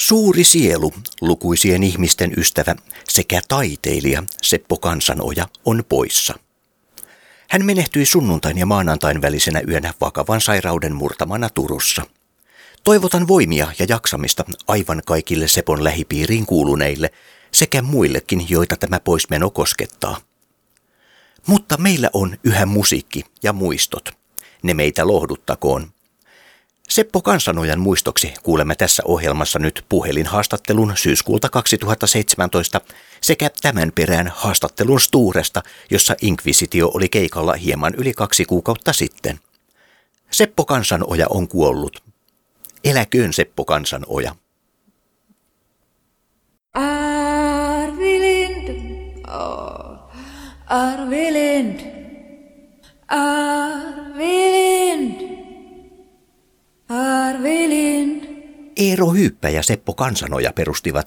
Suuri sielu, lukuisien ihmisten ystävä sekä taiteilija Seppo Kansanoja on poissa. Hän menehtyi sunnuntain ja maanantain välisenä yönä vakavan sairauden murtamana Turussa. Toivotan voimia ja jaksamista aivan kaikille Sepon lähipiiriin kuuluneille sekä muillekin, joita tämä poismeno koskettaa. Mutta meillä on yhä musiikki ja muistot. Ne meitä lohduttakoon. Seppo Kansanojan muistoksi kuulemme tässä ohjelmassa nyt puhelinhaastattelun syyskuulta 2017 sekä tämän perään haastattelun Stuuresta, jossa Inquisitio oli keikalla hieman yli kaksi kuukautta sitten. Seppo Kansanoja on kuollut. Eläköön Seppo Kansanoja. Arvilind, oh, Arvilind, Arvilind. Arvilind. Eero Hyyppä ja Seppo Kansanoja perustivat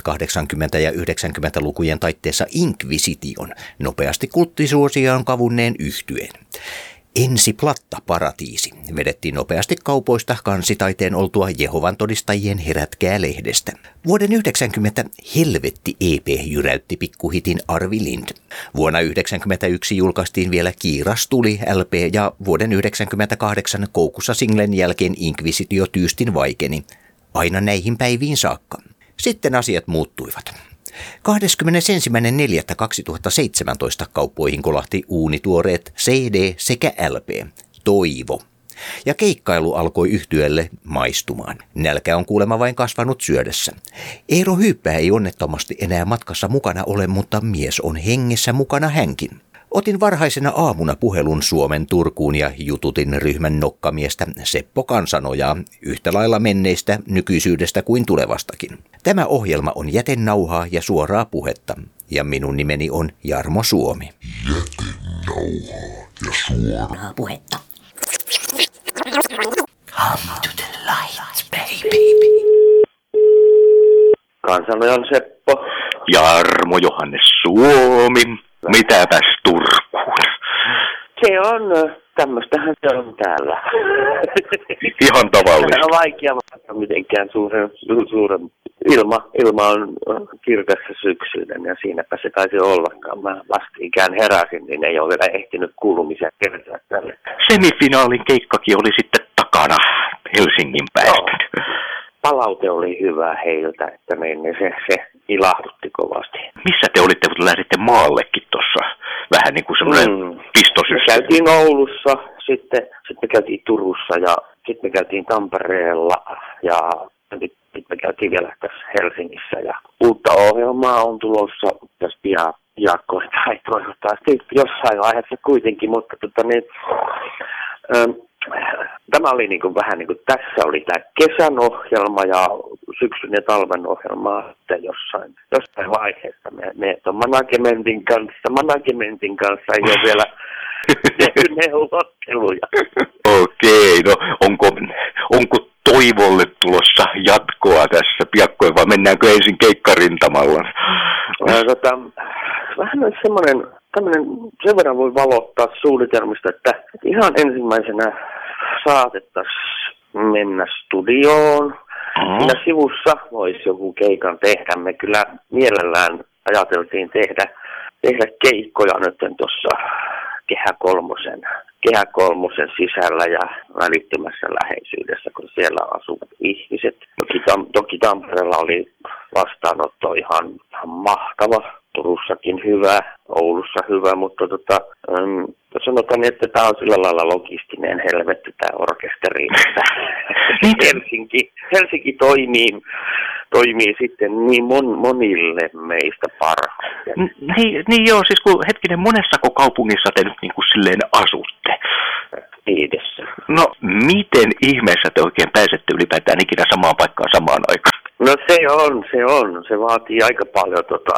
80- ja 90-lukujen taitteessa Inquisition, nopeasti kulttisuosiaan kavunneen yhtyeen. Ensi platta paratiisi vedettiin nopeasti kaupoista kansitaiteen oltua Jehovan todistajien herätkää lehdestä. Vuoden 90 Helvetti EP jyräytti pikkuhitin Arvi Lind. Vuonna 1991 julkaistiin vielä Kiiras tuli LP ja vuoden 1998 Koukussa singlen jälkeen Inquisitio tyystin vaikeni. Aina näihin päiviin saakka. Sitten asiat muuttuivat. 21.4.2017 kauppoihin kolahti uunituoreet CD sekä LP, Toivo. Ja keikkailu alkoi yhtyelle maistumaan. Nälkä on kuulemma vain kasvanut syödessä. Eero Hyyppää ei onnettomasti enää matkassa mukana ole, mutta mies on hengessä mukana hänkin. Otin varhaisena aamuna puhelun Suomen Turkuun ja jututin ryhmän nokkamiestä Seppo Kansanojaa yhtä lailla menneistä nykyisyydestä kuin tulevastakin. Tämä ohjelma on jätennauhaa ja suoraa puhetta ja minun nimeni on Jarmo Suomi. Jätennauhaa ja suoraa puhetta. Come to the light, baby. Kansanojan Seppo. Jarmo Johannes Suomi. Mitäpäs Turkuun? Se on, tämmöistähän se on täällä. Ihan tavallista. On vaikea vastata mitenkään suuren, suuren. Ilma, ilma on kirkas ja syksyinen ja siinäpä se taisi ollakaan. Mä vastikään heräsin, niin ei ole vielä ehtinyt kuulumisia kertoa tälle. Semifinaalin keikkakin oli sitten takana Helsingin päästä. Joo. Palaute oli hyvä heiltä, että niin, niin se, se ilahdutti kovasti. Missä te olitte, kun lähditte maallekin tuossa? Vähän niin kuin semmoinen mm. pistosysteemi. Me käytiin Oulussa, sitten, sitten me käytiin Turussa ja sitten me käytiin Tampereella ja sitten me käytiin vielä tässä Helsingissä. Ja uutta ohjelmaa on tulossa tässä pian Jaakko tai toivottavasti jossain vaiheessa kuitenkin, mutta tota niin, ähm, tämä oli niin kuin vähän niin kuin, tässä oli tämä kesän ohjelma ja syksyn ja talven ohjelma sitten jossain, jossain vaiheessa. Me, me tuon managementin kanssa, managementin kanssa ei ole vielä tehty neuvotteluja. Okei, no onko, onko toivolle tulossa jatkoa tässä piakkoin vai mennäänkö ensin keikkarintamalla? Ja, tota, vähän semmoinen, tämmöinen, sen verran voi valottaa suunnitelmista, että ihan ensimmäisenä saatettaisiin mennä studioon. Mm-hmm. Siinä sivussa voisi joku keikan tehdä. Me kyllä mielellään ajateltiin tehdä, tehdä keikkoja nyt tuossa Kehä Kolmosen, Kehä Kolmosen sisällä ja välittömässä läheisyydessä, kun siellä asuvat ihmiset. Toki, Tam- toki Tampereella oli vastaanotto ihan, ihan mahtava Turussakin hyvä, Oulussa hyvä, mutta tota, um, sanotaan, niin, että tämä on sillä lailla logistinen helvetti tämä orkesteri. Helsinki, Helsinki toimii, toimii sitten niin mon, monille meistä parhaiten. Niin, niin joo, siis kun hetkinen, monessako kaupungissa te nyt niin kuin silleen asutte? Viidessä. No, miten ihmeessä te oikein pääsette ylipäätään ikinä samaan paikkaan samaan aikaan? No se on, se on. Se vaatii aika paljon tota,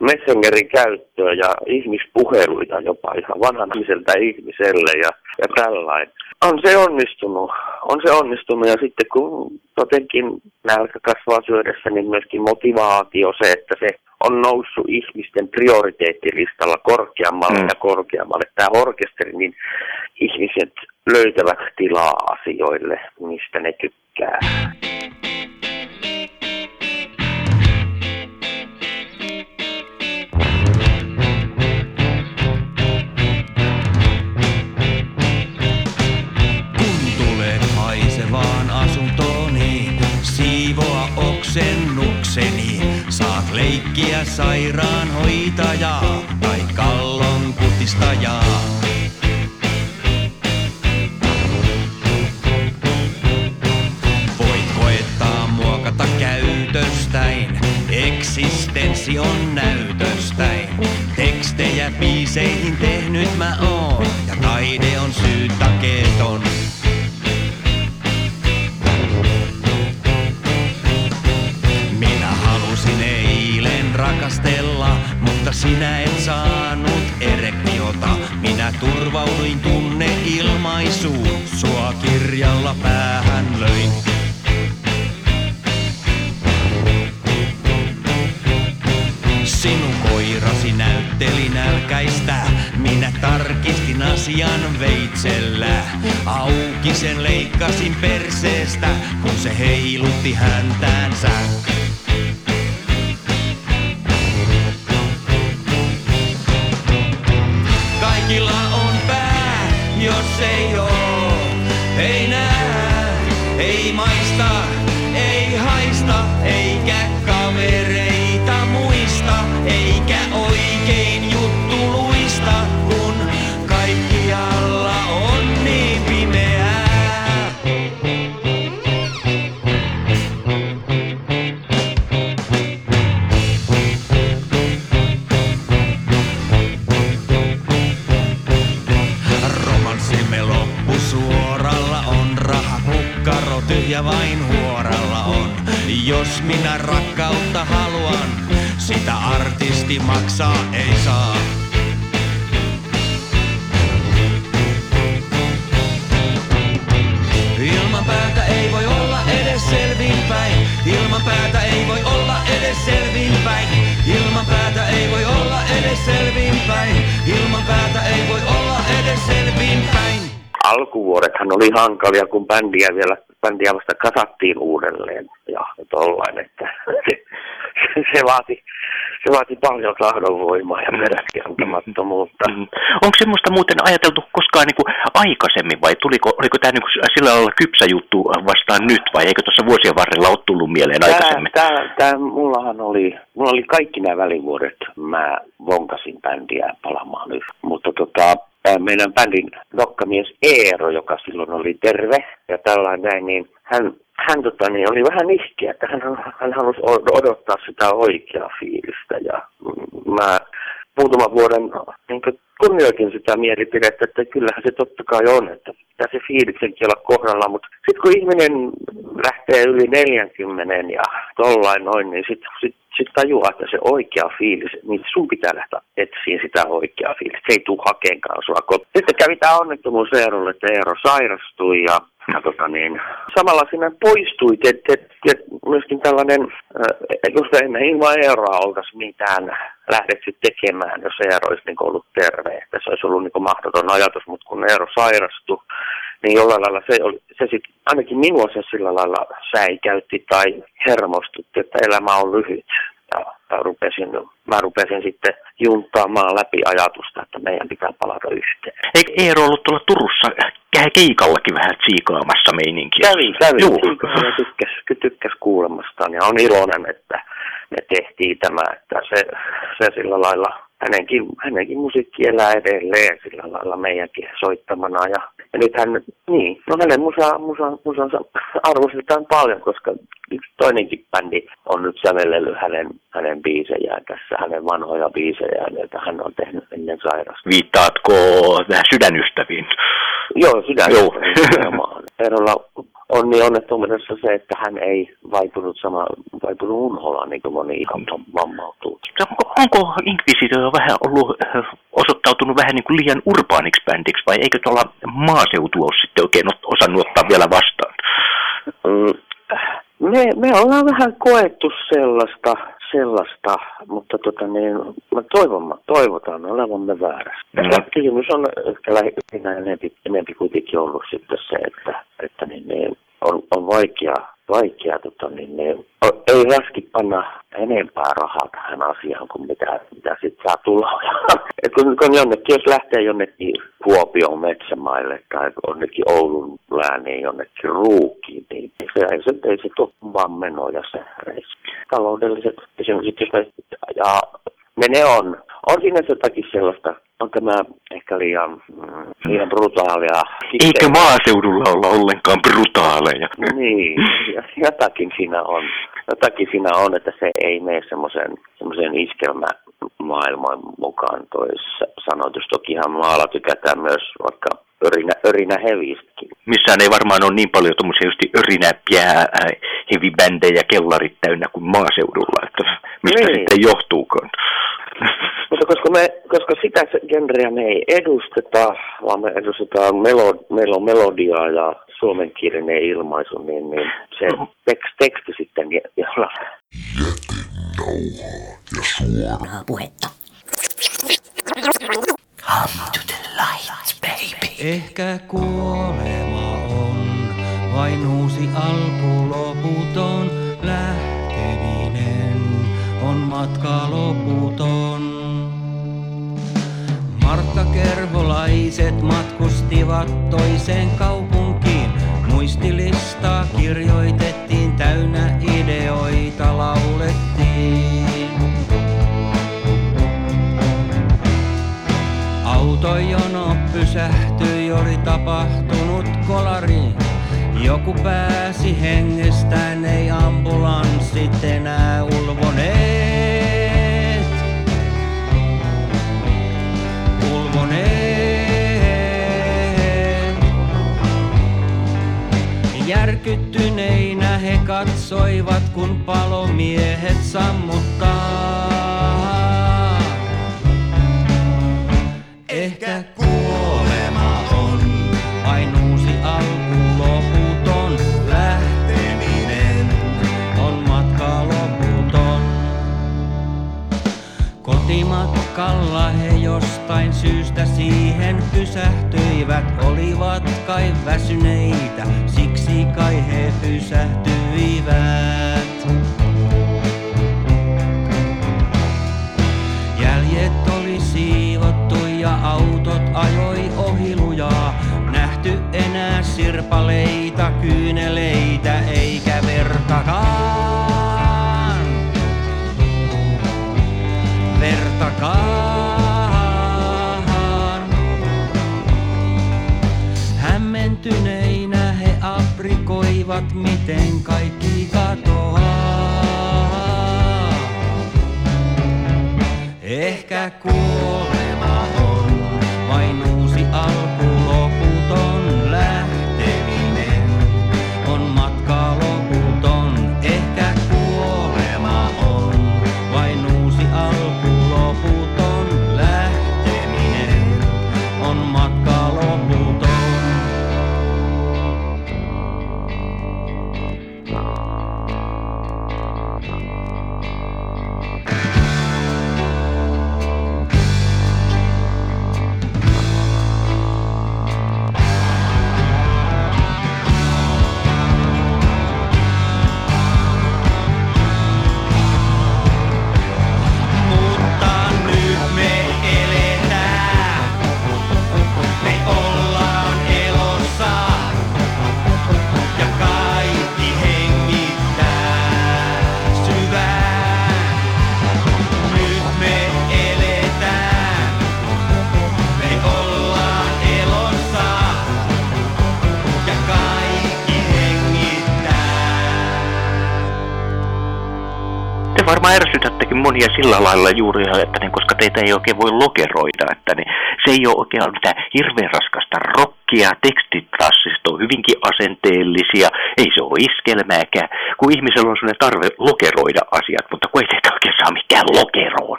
Messengerin käyttöä ja ihmispuheluita jopa ihan vanhan ihmiseltä ihmiselle ja, ja tällainen. On se onnistunut, on se onnistunut ja sitten kun jotenkin nälkä kasvaa syödessä, niin myöskin motivaatio se, että se on noussut ihmisten prioriteettilistalla korkeammalle mm. ja korkeammalle. Tämä orkesteri, niin ihmiset löytävät tilaa asioille, mistä ne tykkää. Leikkiä sairaanhoitajaa tai kallon kutistajaa. Voit koettaa muokata käytöstäin, eksistenssi on näytöstäin. Tekstejä biiseihin tehnyt mä oon, ja taide on syytakeeton. Minä sinä et saanut erektiota. Minä turvauduin tunne ilmaisuun, sua kirjalla päähän löin. Sinun koirasi näytteli nälkäistä, minä tarkistin asian veitsellä. Auki sen leikkasin perseestä, kun se heilutti häntäänsä. Minä rakkautta haluan, sitä artisti maksaa ei saa. Ilman päätä ei voi olla edes selvinpäin. Ilman päätä ei voi olla edes selvinpäin. Ilman päätä ei voi olla edes selvinpäin. Ilman päätä ei voi olla edes selvinpäin. alkuvuodethan oli hankalia, kun bändiä vielä bändiä vasta kasattiin uudelleen ja tollain, että se, se, vaati, se vaati paljon tahdonvoimaa ja peräskentämättömyyttä. Mm. Onko semmoista muuten ajateltu koskaan niin kuin aikaisemmin vai tuliko, oliko tämä niin kuin sillä lailla kypsä juttu vastaan nyt vai eikö tuossa vuosien varrella ole tullut mieleen aikaisemmin? Tää, tää, tää, mullahan oli, mulla oli kaikki nämä välivuodet, mä vonkasin bändiä palamaan nyt, mutta tota, tää meidän bändin rokkamies Eero, joka silloin oli terve ja tällainen näin, niin hän, hän tota, niin oli vähän ihkeä, että hän, hän halusi odottaa sitä oikeaa fiilistä ja mä muutaman vuoden niin kunnioitin sitä mielipidettä, että kyllähän se totta kai on, että pitää se fiiliksenkin olla kohdalla, mutta sitten kun ihminen lähtee yli 40 ja tollain noin, niin sitten sit, sit tajuaa, että se oikea fiilis, niin sun pitää lähteä etsiä sitä oikeaa fiilistä. Se ei tule hakeenkaan sua kotiin. Sitten kävi tämä onnettomuus Eerolle, että Eero sairastui ja ja tota niin, samalla sinne poistui, että et, et myöskin tällainen, äh, jos emme ilman Eeroa oltaisi mitään lähdetty tekemään, jos Eero olisi niin ollut terve. Että se olisi ollut niin mahdoton ajatus, mutta kun Eero sairastui, niin jollain lailla se, oli, se sit, ainakin minua se sillä lailla säikäytti tai hermostutti, että elämä on lyhyt. Ja mä rupesin, mä rupesin sitten junttaamaan läpi ajatusta, että meidän pitää palata yhteen. Eikö Eero ollut tuolla Turussa keikallakin vähän tsiikaamassa meininkiä? Kävi, kävi. Joo. Ja tykkäs, tykkäs kuulemastaan ja on iloinen, että me tehtiin tämä, että se, se sillä lailla, hänenkin, hänenkin musiikki elää edelleen sillä lailla meidänkin soittamana ja, ja nyt hän, niin, no hänen musa, musa, musansa arvostetaan paljon, koska yksi toinenkin bändi on nyt sävellellyt hänen, hänen biisejään tässä, hänen vanhoja biisejään, joita hän on tehnyt ennen sairasta. Viittaatko sydänystäviin? Joo, sydän. Joo. Nimenomaan. Eerolla on niin onnettomuudessa se, että hän ei vaipunut sama, vaipunut unholaan niin kuin moni ihan vammautuu. Onko, onko Inquisitor vähän ollut äh, osoittautunut vähän niin kuin liian urbaaniksi bändiksi vai eikö tuolla maaseutu ole sitten oikein osannut ottaa vielä vastaan? Mm, Me, me ollaan vähän koettu sellaista, sellaista mutta tota niin, mä toivon, toivotaan olevamme väärässä. Mm. Kysymys on ehkä lähinnä enempi, enempi kuitenkin ollut sitten se, että, että niin, niin, vaikea, vaikea tota niin, niin, o- ei raski panna enempää rahaa tähän asiaan kuin mitä, mitä sitten saa tulla. Et kun, kun jonnekin, jos lähtee jonnekin Kuopion metsämaille tai jonnekin Oulun lääniin jonnekin ruukiin ei, se, ei, se, ei se tuo vaan menoja se reissu. Taloudelliset kysymykset, jos me, ja ne, ne on. On siinä jotakin sellaista, on tämä ehkä liian, mm, liian brutaalia. Eikä maaseudulla olla ollenkaan brutaaleja. Niin, ja jotakin siinä on. Jotakin siinä on, että se ei mene semmoisen semmoisen iskelmämaailman mukaan toi sanotus. Tokihan maalla tykätään myös vaikka örinä, örinä hevistäkin. Missään ei varmaan ole niin paljon tuommoisia just örinäppiä äh, heavy-bändejä kellarit täynnä kuin maaseudulla, että mistä Niin. sitten johtuukaan. Mutta koska, me, koska sitä genreä me ei edusteta, vaan me edustetaan, melo, meillä on melodiaa ja suomenkielinen ilmaisu, niin, niin se tekst, teksti sitten, jolla suoraa puhetta. Come to the light, baby. Ehkä kuolema on vain uusi alku loputon. Lähteminen on matka loputon. Markkakerholaiset matkustivat toiseen kaupunkiin. Muistilistaa kirjoitettiin, täynnä ideoita laulettiin. Autojono pysähtyi, oli tapahtunut kolari. Joku pääsi hengestään, ei ambulanssit enää ulvoneet. Ulvoneet. Järkyttyneinä he katsoivat, kun palomiehet sammuttaa. Ehkä Kotimatkalla he jostain syystä siihen pysähtyivät. Olivat kai väsyneitä, siksi kai he pysähtyivät. Jäljet oli siivottu ja autot ajoi ohilujaa. Nähty enää sirpaleita, kyyneleitä eikä vertakaan. Vertakaan. Hämmentyneinä he aprikoivat, miten kaikki katoaa. Ehkä kuolema on vain Varmaan ärsytättekin monia sillä lailla juuri, että niin, koska teitä ei oikein voi lokeroida, että niin, se ei ole oikein mitään hirveän raskasta rockia, tekstit taas siis on hyvinkin asenteellisia, ei se ole iskelmääkään, kun ihmisellä on sellainen tarve lokeroida asiat, mutta kun ei teitä oikein saa mitään lokeroon.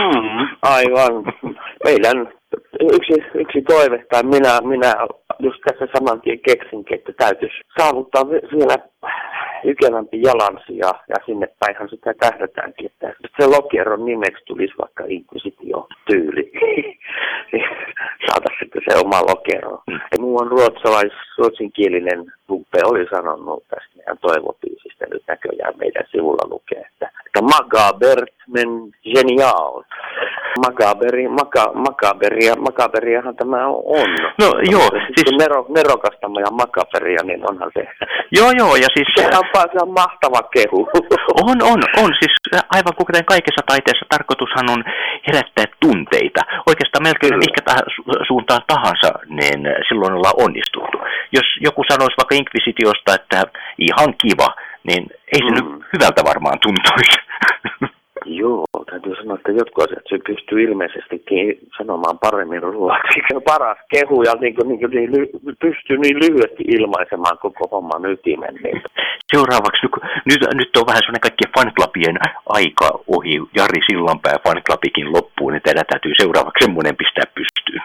Mm, aivan. Meidän yksi, yksi toive, tai minä, minä just tässä saman tien keksinkin, että täytyisi saavuttaa vi- vielä jykevämpi jalansija, ja sinne päinhän sitä tähdätäänkin, että se lokieron nimeksi tulisi vaikka inkvisitio-tyyli. Saataisiin sitten se oma lokero. Ja muuan ruotsalais, ruotsinkielinen Luppe oli sanonut tästä meidän toivopiisistä, nyt näköjään meidän sivulla lukee, että, että magabert men genial. Makaberi, maka, makaberia, makaberiahan tämä on. No joo, siis... Nero, nerokasta ja makaberia, niin onhan se. Joo, joo, ja siis Se on, se on mahtava kehu. on, on, on. Siis aivan kuten kaikessa taiteessa tarkoitushan on herättää tunteita. Oikeastaan melkein Kyllä. mikä su- suuntaan tahansa, niin silloin ollaan onnistuttu. Jos joku sanoisi vaikka Inquisitiosta, että ihan kiva, niin ei se Mm. nyt hyvältä varmaan tuntuisi. Joo, sanoa, että jotkut asiat se pystyy ilmeisestikin sanomaan paremmin ruotsiksi. Paras kehu ja niin kuin, niin kuin, niin, ly- pystyy niin lyhyesti ilmaisemaan koko homman ytimen. Niin. Seuraavaksi, nyt, nyt, on vähän sellainen kaikkien fanklapien aika ohi. Jari Sillanpää fanklapikin loppuun, niin teidän täytyy seuraavaksi semmoinen pistää pystyyn.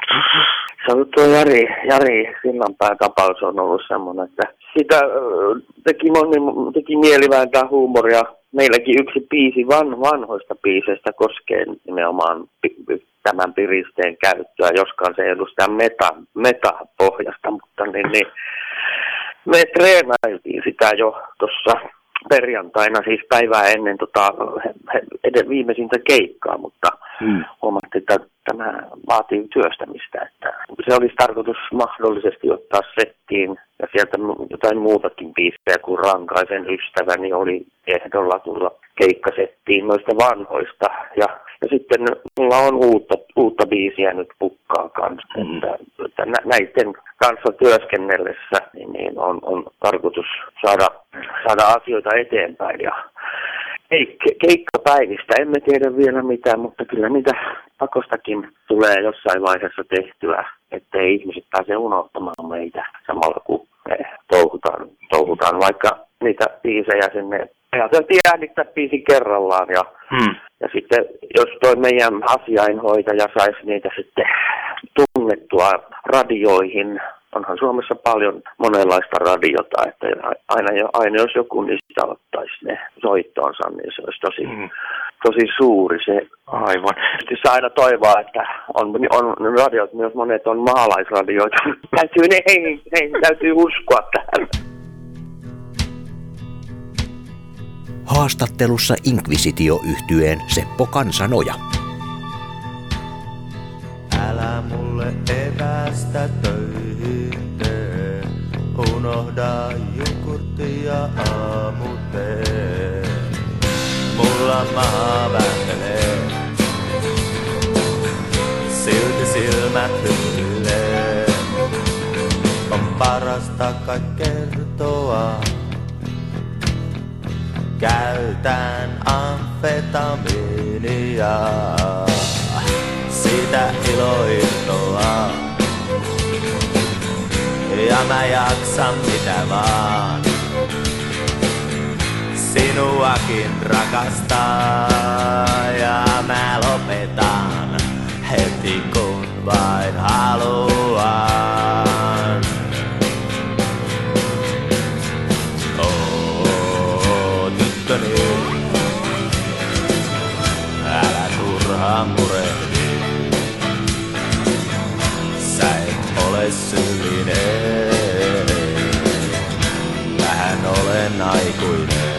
Se on tuo Jari, Jari Sillanpää tapaus on ollut semmoinen, että sitä teki, moni, teki mieli vääntää huumoria. Meilläkin yksi biisi van, vanhoista biiseistä koskee nimenomaan tämän piristeen käyttöä, joskaan se ei edustaa meta, metapohjasta, mutta niin, niin, me treenailtiin sitä jo tuossa perjantaina, siis päivää ennen tota, viimeisintä keikkaa, mutta Hmm. huomattiin, että tämä vaatii työstämistä. Että se olisi tarkoitus mahdollisesti ottaa settiin ja sieltä jotain muutakin biisejä kuin Rankaisen ystäväni oli ehdolla tulla keikkasettiin noista vanhoista. Ja, ja sitten mulla on uutta, uutta biisiä nyt pukkaa kanssa. Mm. Että, että nä- näiden kanssa työskennellessä niin, niin on, on tarkoitus saada, saada asioita eteenpäin ja Keik- keikkapäivistä emme tiedä vielä mitään, mutta kyllä niitä pakostakin tulee jossain vaiheessa tehtyä, ettei ihmiset pääse unohtamaan meitä samalla kun me touhutaan, touhutaan vaikka niitä biisejä sinne. Ajateltiin äänittää biisi kerrallaan ja, Hmm. ja sitten jos toi meidän asiainhoitaja saisi niitä sitten tunnettua radioihin, onhan Suomessa paljon monenlaista radiota, että aina, aina jos joku niistä ottaisi ne soittoonsa, niin se olisi tosi, Hmm. Tosi suuri se. Aivan. Tietysti saa aina toivoa, että on, on radiot, myös monet on maalaisradioita. täytyy, ne, hei, hei, täytyy uskoa tähän. Haastattelussa Inquisitio yhtyeen Seppo Kansanoja. Älä mulle evästä töihin tee. Unohda jogurttia aamuteen. Mulla maha vääntelee. Silti silmät hymyilee. On parasta kai kertoa. Käytän amfetamiinia. Sitä iloittoa. Ja mä jaksan mitä vaan. Sinuakin rakastaa ja mä lopetan heti kun vain haluan. Oo, tyttöni, älä turhaan murehdi. Sä et ole syyllinen, mähän olen aikuinen.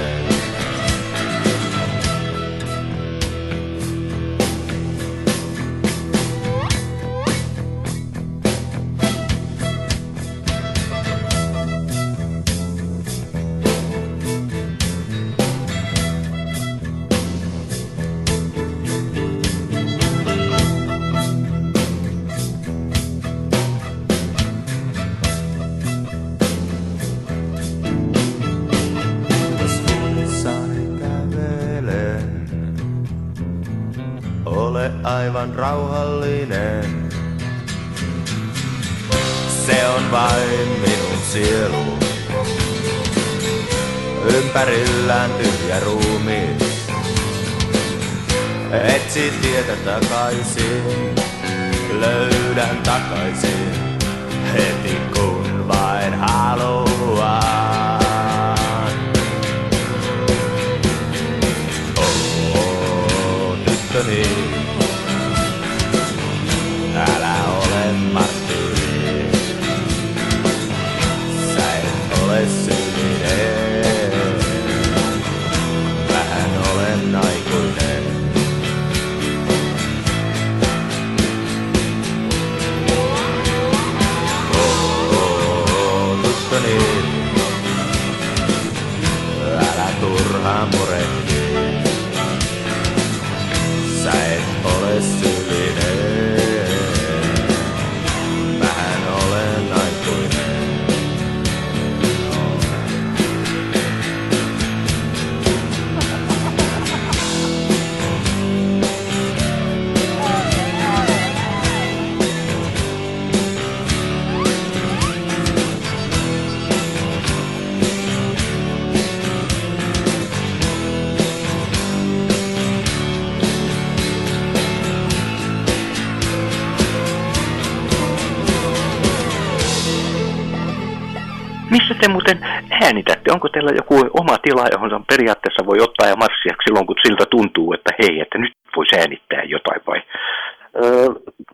Äänitätte? Onko teillä joku oma tila, johon periaatteessa voi ottaa ja marssia silloin, kun siltä tuntuu, että hei, että nyt voisi äänittää jotain vai?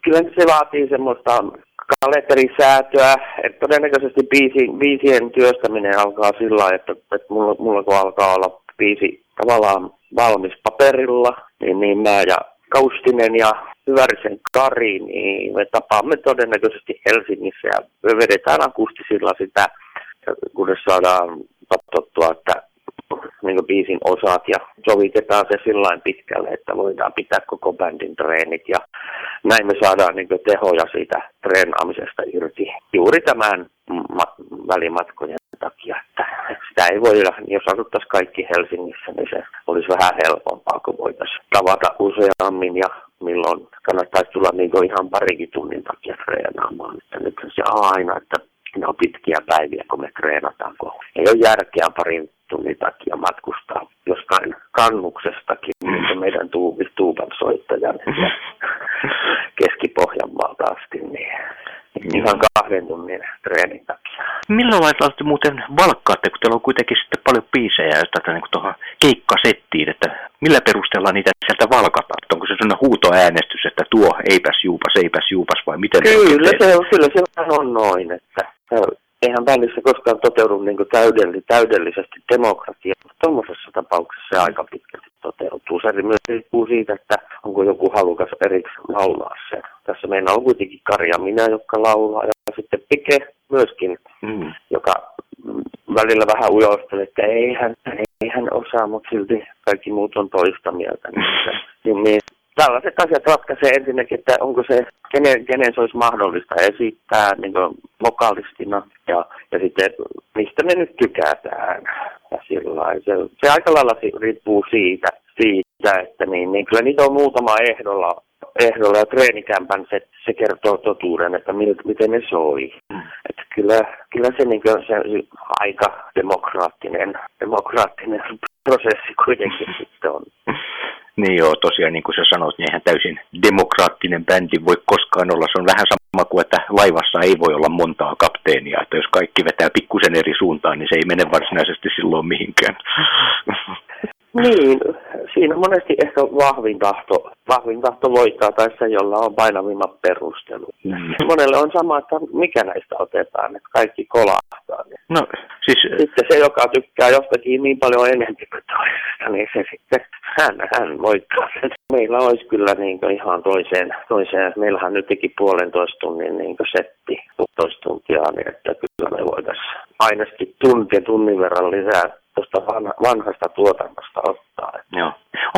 Kyllä se vaatii semmoista kalenterisäätöä, että todennäköisesti biisi, biisien työstäminen alkaa sillä että, että mulla, mulla kun alkaa olla biisi tavallaan valmis paperilla, niin, niin mä ja Kaustinen ja Hyvärisen Kari, niin me tapaamme todennäköisesti Helsingissä ja me vedetään akustisilla sitä, kunnes saadaan katsottua, että niin biisin osat ja sovitetaan se sillä pitkälle, että voidaan pitää koko bändin treenit ja näin me saadaan niin tehoja siitä treenaamisesta irti juuri tämän ma- välimatkojen takia, että sitä ei voi, jos asuttaisiin kaikki Helsingissä, niin se olisi vähän helpompaa, kun voitaisiin tavata useammin ja milloin kannattaisi tulla niin ihan parikin tunnin takia treenaamaan. Että nyt se aina, että ne on pitkiä päiviä, kun me treenataan, kun ei ole järkeä parin tunnin takia matkustaa jostain kannuksestakin, niin meidän tuubi, tuuban soittajan Keski-Pohjanmaalta asti, niin ihan kahden tunnin treenin takia. Millä lailla te muuten valkkaatte, kun teillä on kuitenkin sitten paljon biisejä tätä niin tuohon keikkasettiin, että millä perusteella niitä sieltä valkataan? Onko se sellainen huutoäänestys, että tuo eipäs juupas, eipäs juupas vai miten? Kyllä se, on, kyllä se on noin, että eihän bändissä koskaan toteudu niin täydelli, täydellisesti demokratia, mutta tuommoisessa tapauksessa se aika pitkälti toteutuu. Se myös riippuu siitä, että onko joku halukas eriksi laulaa sen. Tässä meillä on kuitenkin Karja minä, joka laulaa, ja sitten Pike myöskin, mm. joka välillä vähän ujostelee, että ei hän, ei hän osaa, mutta silti kaikki muut on toista mieltä. Niin, niin tällaiset asiat ratkaisee ensinnäkin, että onko se, kenen, kenen se olisi mahdollista esittää niin vokalistina ja, ja sitten mistä me nyt tykätään. Ja sillä se, se aika lailla riippuu siitä, siitä että niin, niin kyllä niitä on muutama ehdolla, ehdolla ja treenikämpän se, se kertoo totuuden, että mil, miten ne soi. Että kyllä, kyllä se, niin se aika demokraattinen, demokraattinen prosessi kuitenkin sitten on. Niin joo, tosiaan niin kuin sä sanoit, niin eihän täysin demokraattinen bändi voi koskaan olla. Se on vähän sama kuin, että laivassa ei voi olla montaa kapteenia. Että jos kaikki vetää pikkusen eri suuntaan, niin se ei mene varsinaisesti silloin mihinkään. Niin, siinä monesti ehkä vahvin tahto, vahvin tahto voittaa tai se, jolla on painavimmat perustelut. Mm. Monelle on sama, että mikä näistä otetaan, että kaikki kolahtaa. No, siis... Sitten se, joka tykkää jostakin niin paljon enemmän kuin toisesta, niin se sitten, hän, hän voittaa sen. Meillä olisi kyllä niin ihan toiseen, toiseen, meillähän nyt teki puolentoista tunnin niin setti, puolitoista tuntia, niin että kyllä me voitaisiin ainakin tunti tunnin verran lisää tuosta vanhasta tuotannosta ottaa. Joo.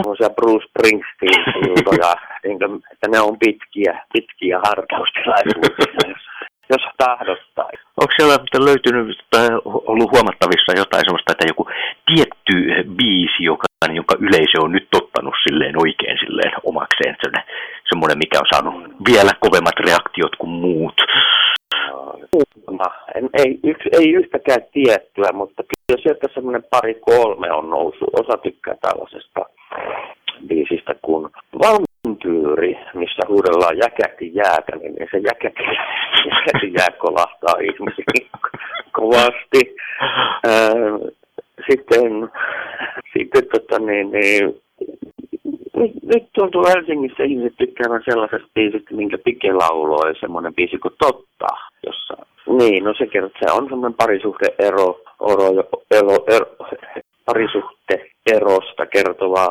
On se Bruce Springsteen-iltoja, että ne on pitkiä, pitkiä hartaustilaisuuksia, jos, jos tahdottaa. Onko siellä löytynyt tai ollut huomattavissa jotain sellaista, että joku tietty biisi, joka, jonka yleisö on nyt tottanut silleen oikein silleen omakseen, semmoinen, mikä on saanut vielä kovemmat reaktiot kuin muut? En, ei, yks, ei yhtäkään tiettyä, mutta kyllä sieltä semmoinen pari kolme on noussut. Osa tykkää tällaisesta biisistä kuin Vampyyri, missä huudellaan jäkäti jäätä, niin se jäkäti, jäkäti jää kolahtaa ihmisiin kovasti. Sitten, sitten tota, niin, niin, nyt tuntuu Helsingissä ihmiset tykkäävän sellaisesta biisistä, minkä Pike lauloi, semmoinen biisi kuin Totta, jossa niin, no se kertoo, se on semmoinen parisuhde ero, ero, ero, parisuhte erosta kertova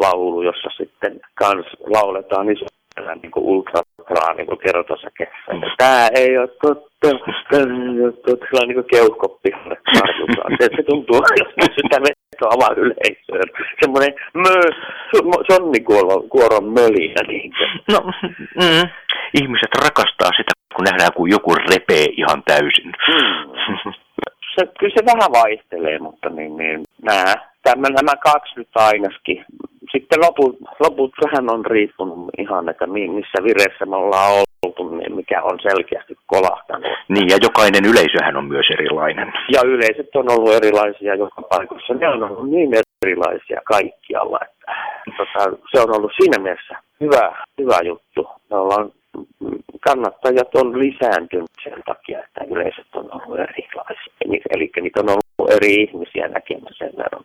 laulu, jossa sitten kans lauletaan isolla niin kuin ultraa niin kuin kertosäkeessä. Mm. Tämä ei ole totta, tämä ei ole totta, on niin kuin keuhkoppi se, se tuntuu, jos sitä vetoamaan yleisöön. Semmoinen mö, sonnikuoron mölinä. Niin no, mm, ihmiset rakastaa sitä kun nähdään, kun joku repee ihan täysin. Mm. Se, kyllä se vähän vaihtelee, mutta niin, niin, nämä, tämä, nämä kaksi nyt ainakin. Sitten loput, loput vähän on riippunut ihan, että missä vireessä me ollaan oltu, niin mikä on selkeästi kolahtanut. Niin, ja jokainen yleisöhän on myös erilainen. Ja yleisöt on ollut erilaisia joka paikassa. Ne on ollut niin erilaisia kaikkialla, että tota, se on ollut siinä mielessä hyvä, hyvä juttu. Me ollaan kannattajat on lisääntynyt sen takia, että yleisöt on ollut erilaisia. eli niitä on ollut eri ihmisiä näkemään sen verran.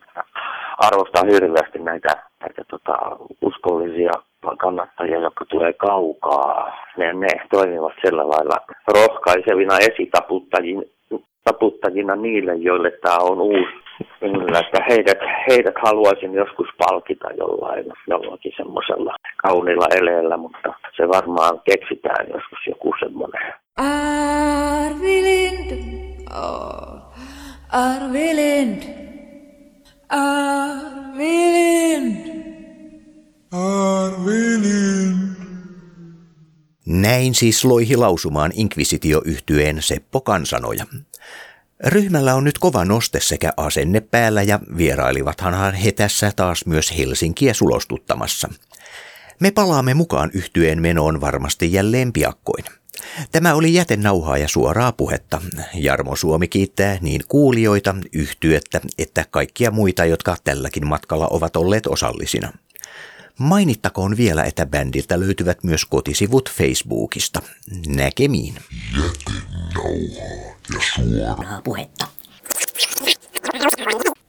Arvostan hirveästi näitä, näitä tota, uskollisia kannattajia, jotka tulee kaukaa. Ne, ne toimivat sillä lailla rohkaisevina esitaputtajina taputtajina niille, joille tämä on uusi. Kyllä, että heidät, heidät haluaisin joskus palkita jollain, jollakin semmoisella kauniilla eleellä, mutta se varmaan keksitään joskus joku semmoinen. Arvilind, oh, Arvilind, Arvilind. Näin siis loihi lausumaan inkvisitioyhtyeen Seppo Kansanoja. Ryhmällä on nyt kova noste sekä asenne päällä ja vierailivathan he tässä taas myös Helsinkiä sulostuttamassa. Me palaamme mukaan yhtyeen menoon varmasti jälleen piakkoin. Tämä oli jätenauhaa ja suoraa puhetta. Jarmo Suomi kiittää niin kuulijoita, yhtyettä että kaikkia muita, jotka tälläkin matkalla ovat olleet osallisina. Mainittakoon vielä, että bändiltä löytyvät myös kotisivut Facebookista. Näkemiin. Jätenauhaa ja suoraa puhetta.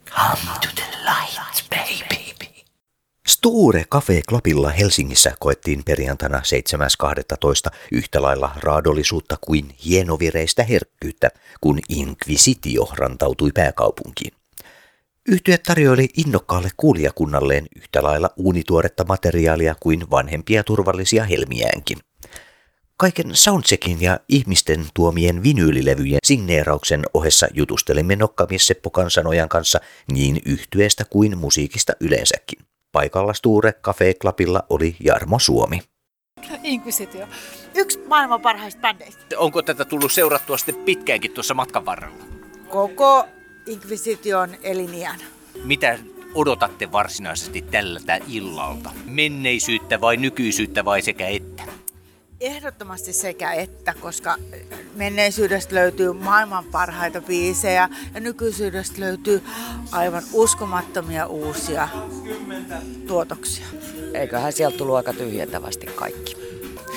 Come to the lights, baby. Sture Cafe Clubilla Helsingissä koettiin perjantaina 7.12. yhtä lailla raadollisuutta kuin hienovireistä herkkyyttä, kun Inquisitio rantautui pääkaupunkiin. Yhtye tarjoili innokkaalle kuulijakunnalleen yhtä lailla uunituoretta materiaalia kuin vanhempia turvallisia helmiäänkin. Kaiken soundcheckin ja ihmisten tuomien vinyylilevyjen signeerauksen ohessa jutustelimme nokkamies Seppo Kansanojan kanssa niin yhtyeestä kuin musiikista yleensäkin. Paikalla Sture Cafe Clubilla oli Jarmo Suomi. Inquisitio. Yksi maailman parhaista bändeistä. Onko tätä tullut seurattua sitten pitkäänkin tuossa matkan varrella? Koko Inquisition eliniän. Mitä odotatte varsinaisesti tältä illalta? Menneisyyttä vai nykyisyyttä vai sekä että? Ehdottomasti sekä että, koska menneisyydestä löytyy maailman parhaita biisejä ja nykyisyydestä löytyy aivan uskomattomia uusia tuotoksia. Eiköhän sieltä tullut aika tyhjentävästi kaikki.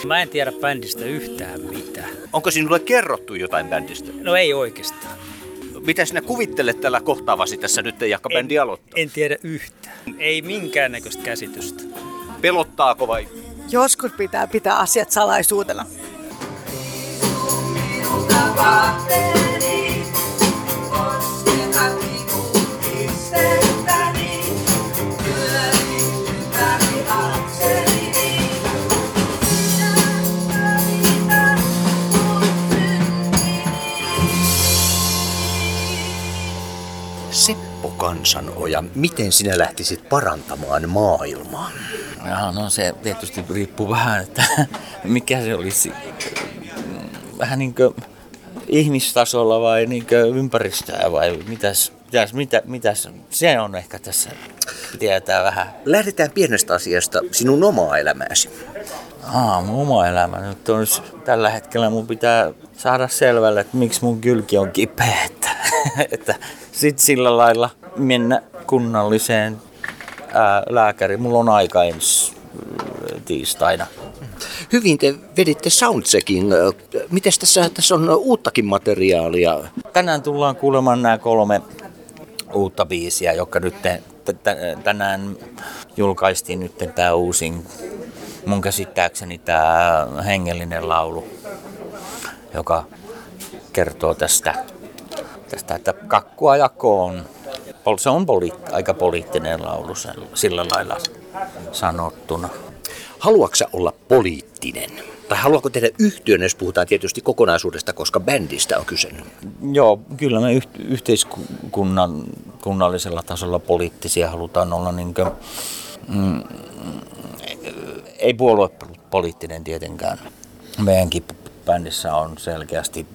Mä en tiedä bändistä yhtään mitään. Onko sinulle kerrottu jotain bändistä? No ei oikeastaan. Mitä sinä kuvittelet tällä kohtaavasi tässä nyt, jakka bändi aloittaa? En tiedä yhtään. Ei minkäännäköistä käsitystä. Pelottaako vai? Joskus pitää pitää asiat salaisuutena. Seppo Kansanoja, miten sinä lähtisit parantamaan maailmaa? Ja no se tietysti riippuu vähän, että mikä se olisi vähän niin kuin ihmistasolla vai niin kuin ympäristöä vai mitäs, mitäs, mitä, mitäs, se on ehkä tässä tietää vähän. Lähdetään pienestä asiasta, sinun omaa elämääsi. Aa, mun oma elämä nyt on tällä hetkellä mun pitää saada selvälle, että miksi mun kylki on kipeä. Että, että sit sillä lailla mennä kunnalliseen ää, lääkäriin. Mulla on aika ensi tiistaina. Hyvin te veditte soundcheckin. Miten tässä, tässä on uuttakin materiaalia? Tänään tullaan kuulemaan nämä kolme uutta biisiä, jotka nyt tänään julkaistiin nyt tämä uusin mun käsittääkseni tämä hengellinen laulu, joka kertoo tästä, tästä että kakkua jakoon. Se on poli- aika poliittinen laulu sillä lailla sanottuna. Haluatko olla poliittinen? Tai haluatko tehdä yhtiön, jos puhutaan tietysti kokonaisuudesta, koska bändistä on kyse? Joo, kyllä me yht- yhteiskunnan kunnallisella tasolla poliittisia halutaan olla niin kuin, mm, ei puoluepoliittinen tietenkään. Meidänkin bändissä on selkeästi,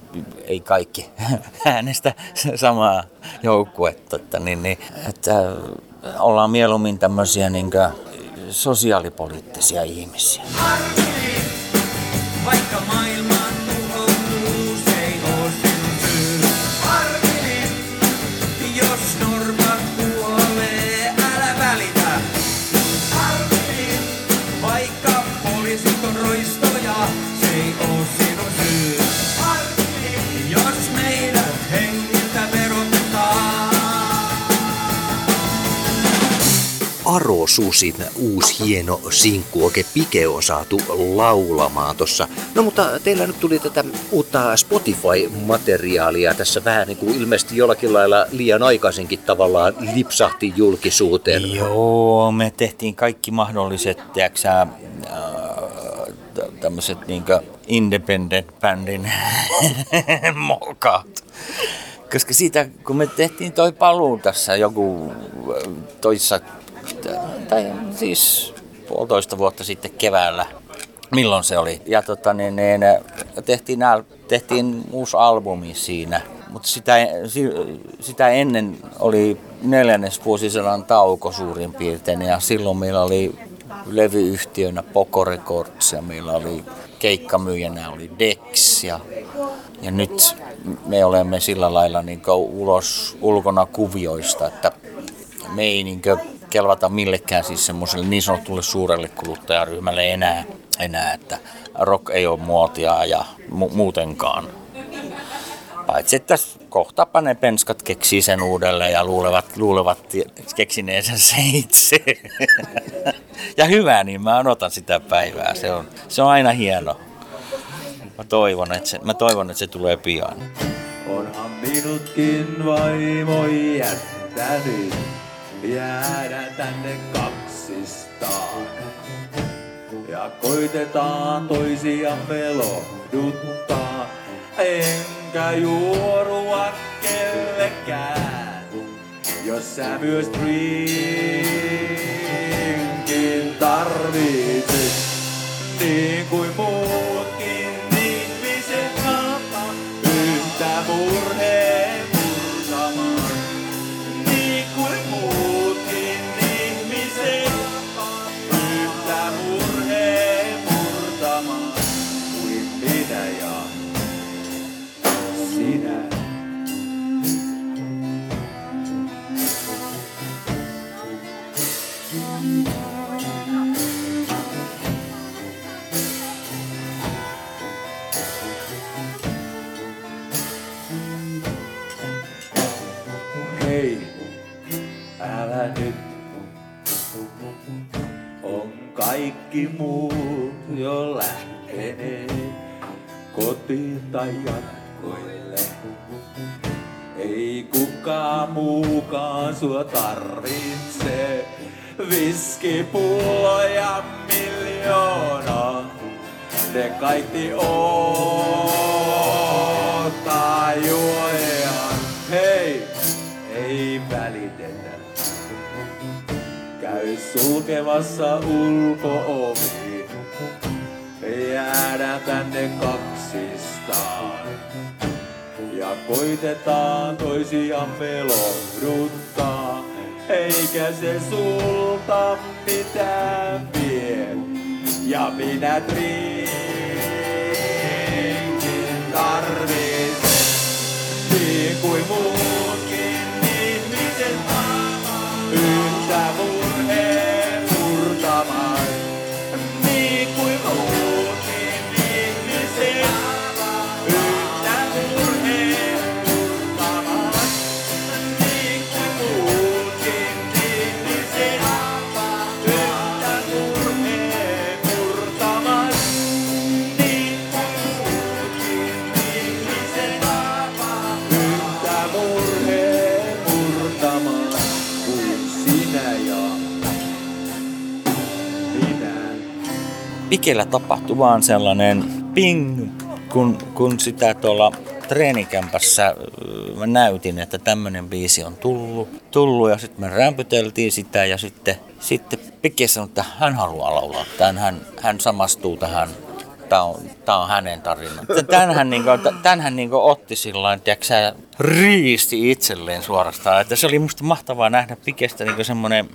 ei kaikki äänestä samaa joukkuetta, että, niin, niin, että ollaan mieluummin tämmöisiä niin sosiaalipoliittisia ihmisiä. Vaikka maailmaan Aro Susin uusi hieno sinkku, oikein Pike on saatu laulamaan tossa. No mutta teillä nyt tuli tätä uutta Spotify-materiaalia tässä vähän niin kuin ilmeisesti jollakin lailla liian aikaisinkin tavallaan lipsahti julkisuuteen. Joo, me tehtiin kaikki mahdolliset, tiedätkö tämmöiset niinkö independent-bändin mokat. Koska siitä, kun me tehtiin toi paluu tässä joku toissa, tai siis puolitoista vuotta sitten keväällä, milloin se oli. Ja tota, niin, niin, tehtiin, tehtiin uusi albumi siinä. Mutta sitä, sitä ennen oli neljännes vuosisadan tauko suurin piirtein ja silloin meillä oli levyyhtiönä Poco Records ja meillä oli keikkamyyjänä oli Dex ja, ja nyt me olemme sillä lailla niin ulos ulkona kuvioista, että me ei niin kelvata millekään siis semmoiselle niin sanotulle suurelle kuluttajaryhmälle enää, enää että rock ei ole muotia ja mu- muutenkaan. Paitsi että kohtapa ne penskat keksii sen uudelleen ja luulevat, luulevat keksineensä se itse. ja hyvä, niin mä odotan sitä päivää. Se on, se on aina hieno. Mä toivon, että se, mä toivon, että se tulee pian. Onhan minutkin vaimo jättänyt jäädä tänne kaksistaan. Ja koitetaan toisiamme lohduttaa, enkä juorua kellekään. Jos sä myös drinkin tarvitset, niin kuin muutkin ihmiset yhtä murheen kaikki muut jo lähteneet kotiin tai jatkoille. Ei kukaan muukaan sua tarvitse. Viskipulloja miljoona. Ne kaikki ottaa juojaan. Hei, ei välitetä. Sulkemassa ulko-ovi. Jäädään tänne kaksistaan. Ja koitetaan toisiamme lohduttaa. Eikä se sulta mitään vie. Ja minä drinkin tarvitsen. Niin kuin muutkin ihmiset yhtä murheen Pikellä tapahtui vaan sellainen ping, kun, kun sitä tuolla treenikämpässä mä näytin, että tämmöinen biisi on tullut, tullut ja sitten me rämpyteltiin sitä ja sitten, sitten Pike sanoi, että hän haluaa laulaa tämän, hän, hän samastuu tähän, tämä on, tää on hänen tarina. Tänhän, niinku, tänhän niinku otti sillä tavalla, riisti itselleen suorastaan, että se oli musta mahtavaa nähdä Pikestä niinku semmoinen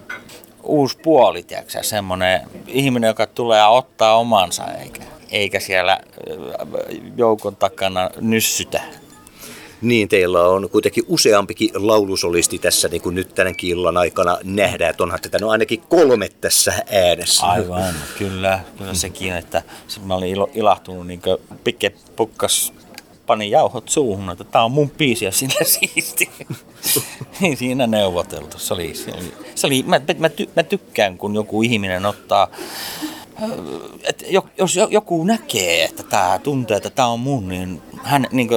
uusi puoli, tiedätkö, semmoinen ihminen, joka tulee ottaa omansa, eikä, eikä siellä äh, joukon takana nyssytä. Niin, teillä on kuitenkin useampikin laulusolisti tässä niin kuin nyt tänäkin illan aikana nähdään, että onhan tätä no ainakin kolme tässä äänessä. Aivan, kyllä, kyllä sekin, että mä olin ilo, ilahtunut, niin Pikke pukkas pani jauhot suuhun, että tää on mun biisi ja sillä siisti. Ei siinä neuvoteltu. Se oli, se oli, se oli mä, mä, ty, mä tykkään, kun joku ihminen ottaa että jos joku näkee, että tämä tuntee, että tämä on mun, niin hän niin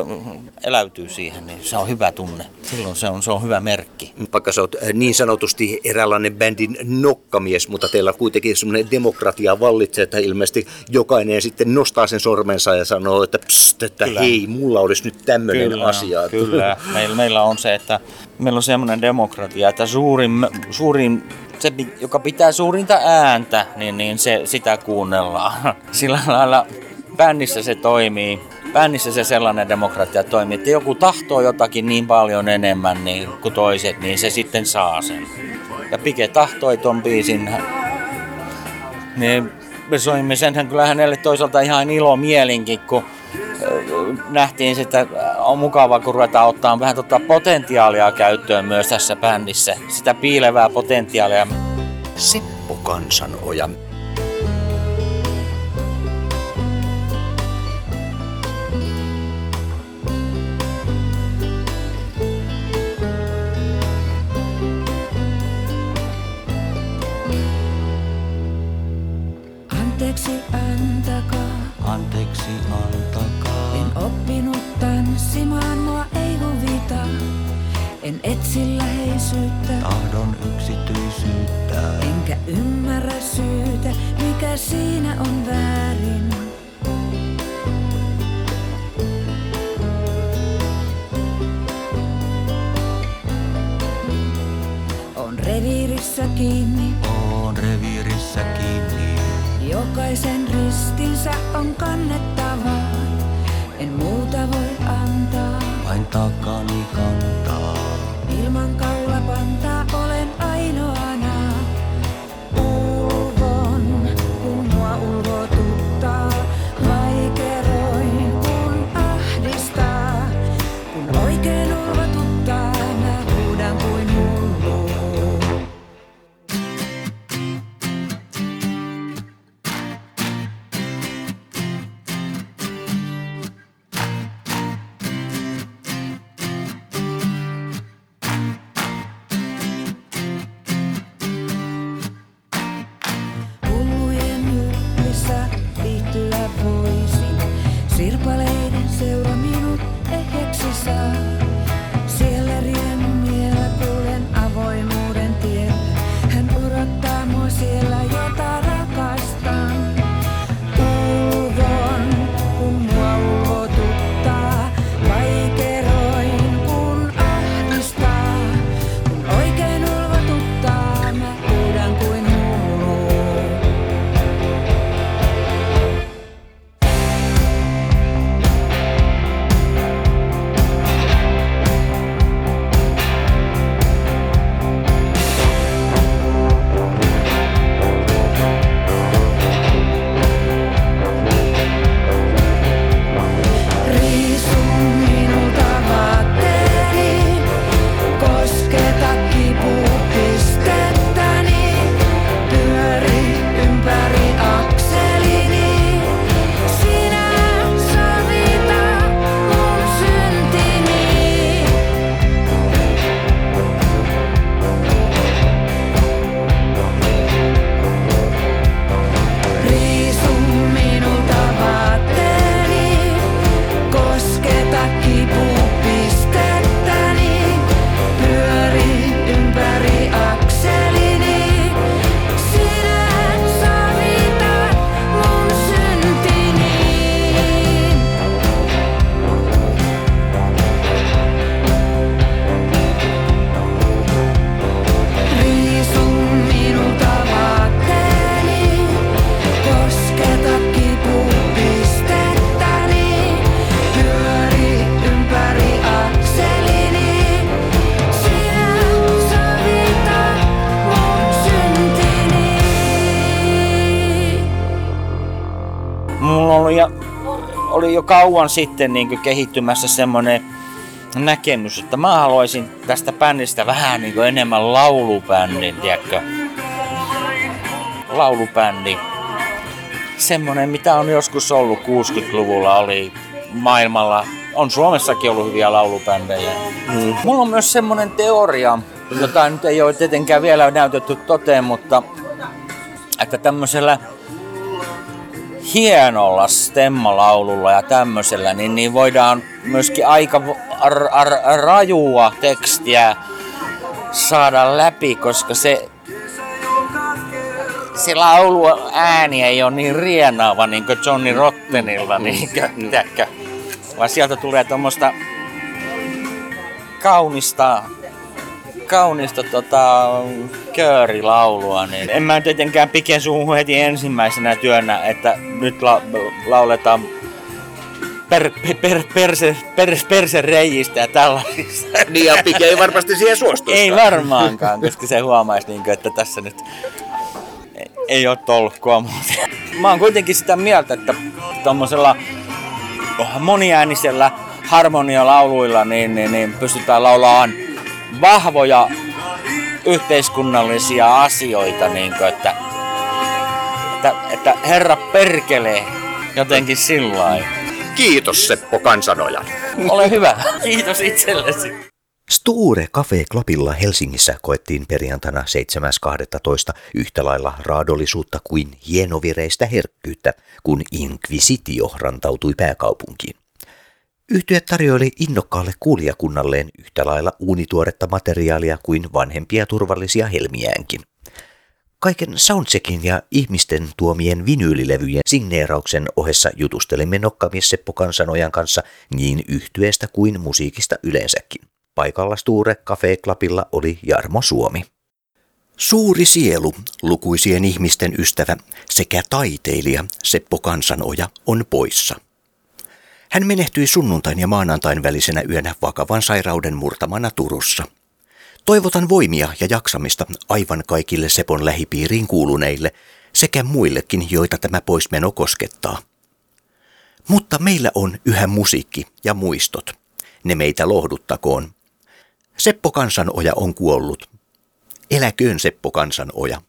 eläytyy siihen, niin se on hyvä tunne. Silloin se on, se on hyvä merkki. Vaikka sä oot niin sanotusti eräänlainen bändin nokkamies, mutta teillä kuitenkin semmoinen demokratia vallitsee, että ilmeisesti jokainen sitten nostaa sen sormensa ja sanoo, että, pst, että kyllä. hei, mulla olisi nyt tämmöinen asia. Kyllä, meillä, meillä on se, että meillä on semmoinen demokratia, että suurin, suurin se, joka pitää suurinta ääntä, niin, niin se, sitä kuunnellaan. Sillä lailla bändissä se toimii. Bändissä se sellainen demokratia toimii, että joku tahtoo jotakin niin paljon enemmän niin, kuin toiset, niin se sitten saa sen. Ja Pike tahtoi ton biisin, niin senhän kyllä hänelle toisaalta ihan ilo mielinkin, kun nähtiin, että on mukava, kun ruvetaan ottaa vähän tota potentiaalia käyttöön myös tässä bändissä. Sitä piilevää potentiaalia. Seppo Kansanoja. En etsi läheisyyttä, Tahdon yksityisyyttä. enkä ymmärrä syytä, mikä siinä on väärin. On reviirissä kiinni, On reviirissä kiinni. jokaisen ristinsä on kannettava. En muuta voi antaa, Vain takani kantaa. Ilman kaulapantaa olen jo kauan sitten niin kehittymässä semmoinen näkemys, että mä haluaisin tästä bändistä vähän niin enemmän laulubändin, tiedätkö? Laulubändi. Semmonen, mitä on joskus ollut 60-luvulla, oli maailmalla on Suomessakin ollut hyviä laulubändejä. Mm. Mulla on myös semmoinen teoria, jota nyt ei ole tietenkään vielä näytetty toteen, mutta että tämmöisellä hienolla stemmalaululla ja tämmöisellä, niin, niin voidaan myöskin aika rajua tekstiä saada läpi, koska se, se laulu ääni ei ole niin rienaava niin kuin Johnny Rottenilla, niin kuin, vaan sieltä tulee tuommoista kaunista kaunista tota, köörilaulua, niin en mä tietenkään pike suhun heti ensimmäisenä työnä, että nyt la, lauletaan per, per, perse, per, perse reijistä ja tällaisista. Niin ja Pike ei varmasti siihen suostu. Ei varmaankaan, koska se huomaisi, niin kuin, että tässä nyt ei, ole tolkkua muuta. Mä oon kuitenkin sitä mieltä, että tuommoisella moniäänisellä harmonialauluilla niin, niin, niin pystytään laulamaan vahvoja yhteiskunnallisia asioita, niin kuin, että, että, että herra perkelee jotenkin sillä Kiitos Seppo Kansanoja. Ole hyvä. Kiitos itsellesi. Sture Cafe Clubilla Helsingissä koettiin perjantaina 7.12. yhtä lailla raadollisuutta kuin hienovireistä herkkyyttä, kun Inquisitio rantautui pääkaupunkiin. Yhtye tarjoili innokkaalle kuulijakunnalleen yhtä lailla uunituoretta materiaalia kuin vanhempia turvallisia helmiäänkin. Kaiken soundcheckin ja ihmisten tuomien vinyylilevyjen signeerauksen ohessa jutustelimme nokkamies Seppo Kansanojan kanssa niin yhtyeestä kuin musiikista yleensäkin. Paikalla Sture Cafe Clubilla oli Jarmo Suomi. Suuri sielu, lukuisien ihmisten ystävä sekä taiteilija Seppo Kansanoja on poissa. Hän menehtyi sunnuntain ja maanantain välisenä yönä vakavan sairauden murtamana Turussa. Toivotan voimia ja jaksamista aivan kaikille Sepon lähipiiriin kuuluneille sekä muillekin, joita tämä poismeno koskettaa. Mutta meillä on yhä musiikki ja muistot. Ne meitä lohduttakoon. Seppo Kansanoja on kuollut. Eläköön Seppo Kansanoja.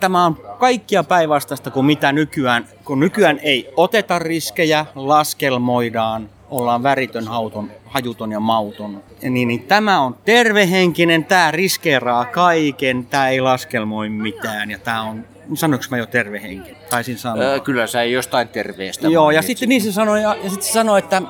Tämä on kaikkia päinvastaista kuin mitä nykyään, kun nykyään ei oteta riskejä, laskelmoidaan, ollaan väritön, hauton, hajuton ja mauton. Niin, niin tämä on tervehenkinen, tämä riskeeraa kaiken, tämä ei laskelmoi mitään ja tämä on Sanoinko mä jo tervehenkinen? Taisin sanoa. Öö, kyllä sä ei jostain terveestä. Joo, ja sitten niin se sanoi, ja, ja sitten se sanoi, että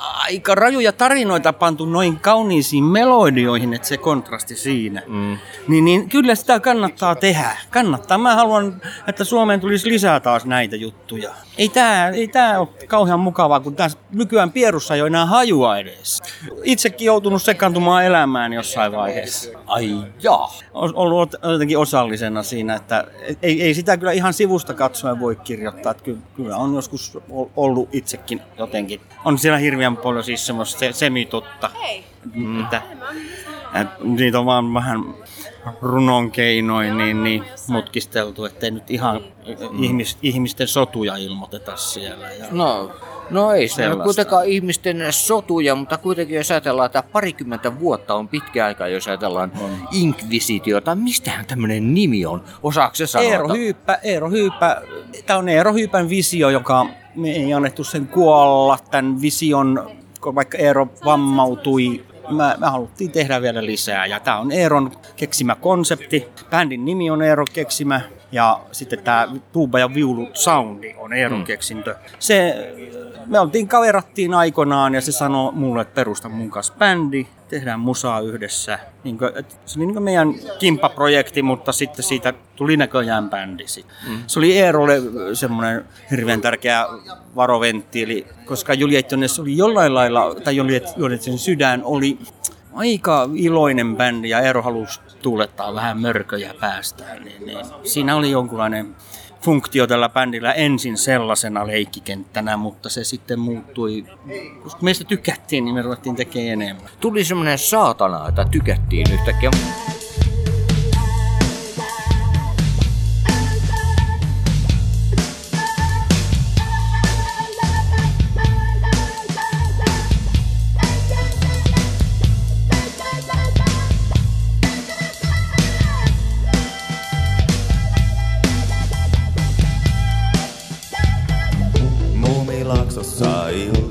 aika rajuja tarinoita pantu noin kauniisiin melodioihin, että se kontrasti siinä. Mm. Niin, niin kyllä sitä kannattaa tehdä. Kannattaa. Mä haluan, että Suomeen tulisi lisää taas näitä juttuja. Ei tää, ei tää ole kauhean mukavaa, kun tässä nykyään pierussa ei ole enää hajua edes. Itsekin joutunut sekaantumaan elämään jossain vaiheessa. Ai jaa. Ollut jotenkin osallisena siinä, että ei, ei sitä kyllä ihan sivusta katsoen voi kirjoittaa. Että kyllä on joskus ollut itsekin jotenkin. On siellä hirveän paljon siis semmoista se, semitotta. Mm. Että, että niitä on vaan vähän runon keinoin niin, niin mutkisteltu, ettei nyt ihan mm. ihmis, ihmisten sotuja ilmoiteta siellä. Ja no, no ei se ole kuitenkaan ihmisten sotuja, mutta kuitenkin jos ajatellaan, että parikymmentä vuotta on pitkä aika, jos ajatellaan on. inkvisitiota. Mistähän tämmöinen nimi on? Osaako se sanoa? Eero Hyyppä, Eero Hyyppä. Tämä on Eero Hyypän visio, joka me ei annettu sen kuolla tämän vision, vaikka Eero vammautui mä, mä haluttiin tehdä vielä lisää. Ja tämä on Eeron keksimä konsepti. Bändin nimi on Eero keksimä ja sitten tämä tuuba ja viulu soundi on Eeron mm. keksintö. Se, me oltiin kaverattiin aikoinaan ja se sanoi mulle, että perusta mun kanssa bändi, tehdään musaa yhdessä. Niin kuin, se oli niin meidän kimppaprojekti, mutta sitten siitä tuli näköjään bändi. Mm. Se oli Eerolle semmoinen hirveän tärkeä varoventtiili, koska Juliet oli jollain lailla, tai Juliet sen sydän oli aika iloinen bändi ja Eero halusi tuulettaa vähän mörköjä päästään. Niin, niin siinä oli jonkunlainen funktio tällä bändillä ensin sellaisena leikkikenttänä, mutta se sitten muuttui, koska meistä tykättiin, niin me ruvettiin tekemään enemmän. Tuli semmoinen saatana, että tykättiin yhtäkkiä.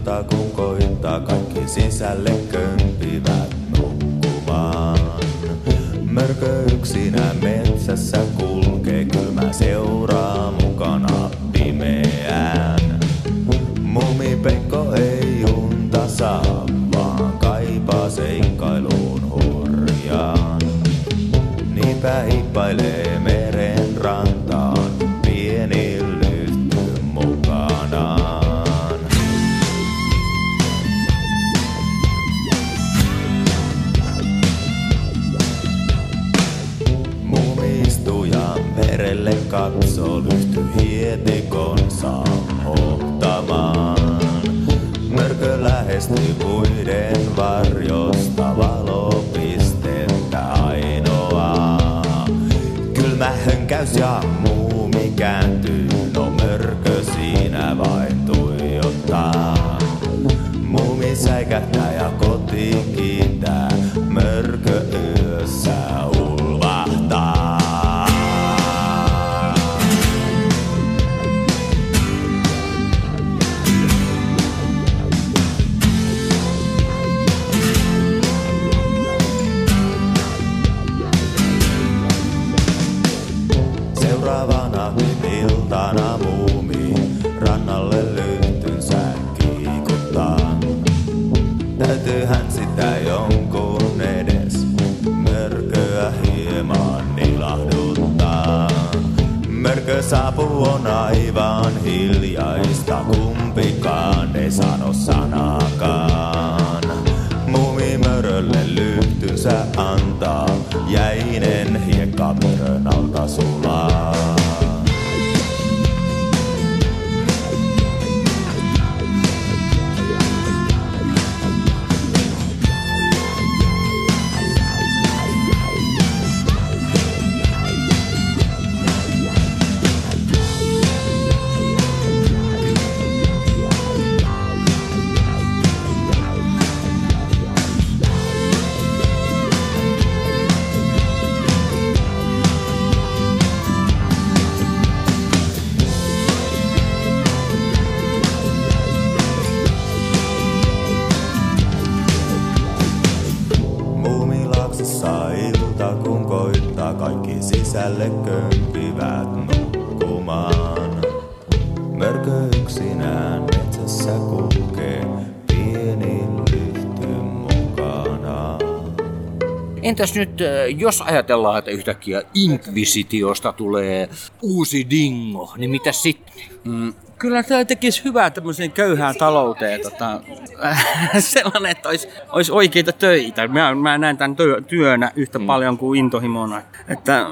Ilta kun koittaa kaikki sisälle kömpivät nukkumaan. Mörkö yksinä metsässä kulkee, kylmä seuraa mukana pimeään. Mumi Pekko ei unta saa, vaan kaipaa seikkailuun hurjaan. Niinpä hippailee katso, lyhty hietikonsa hohtamaan. Mörkö lähestyy puiden varjosta valopistettä ainoaa. Kylmä hönkäys ja muumi kääntyy, Saapuu on aivan hiljaista, kumpikaan ei sano sanakaan. Muumi mörölle lyhtynsä antaa, jäinen hiekka Entäs nyt, äh, jos ajatellaan, että yhtäkkiä Inquisitiosta tulee uusi dingo, niin mitä sitten? Mm, kyllä tämä tekisi hyvää tämmöiseen köyhään talouteen. Tota, sellainen, että olisi, olisi oikeita töitä. Mä, mä näen tämän työ, työnä yhtä mm. paljon kuin intohimona. Että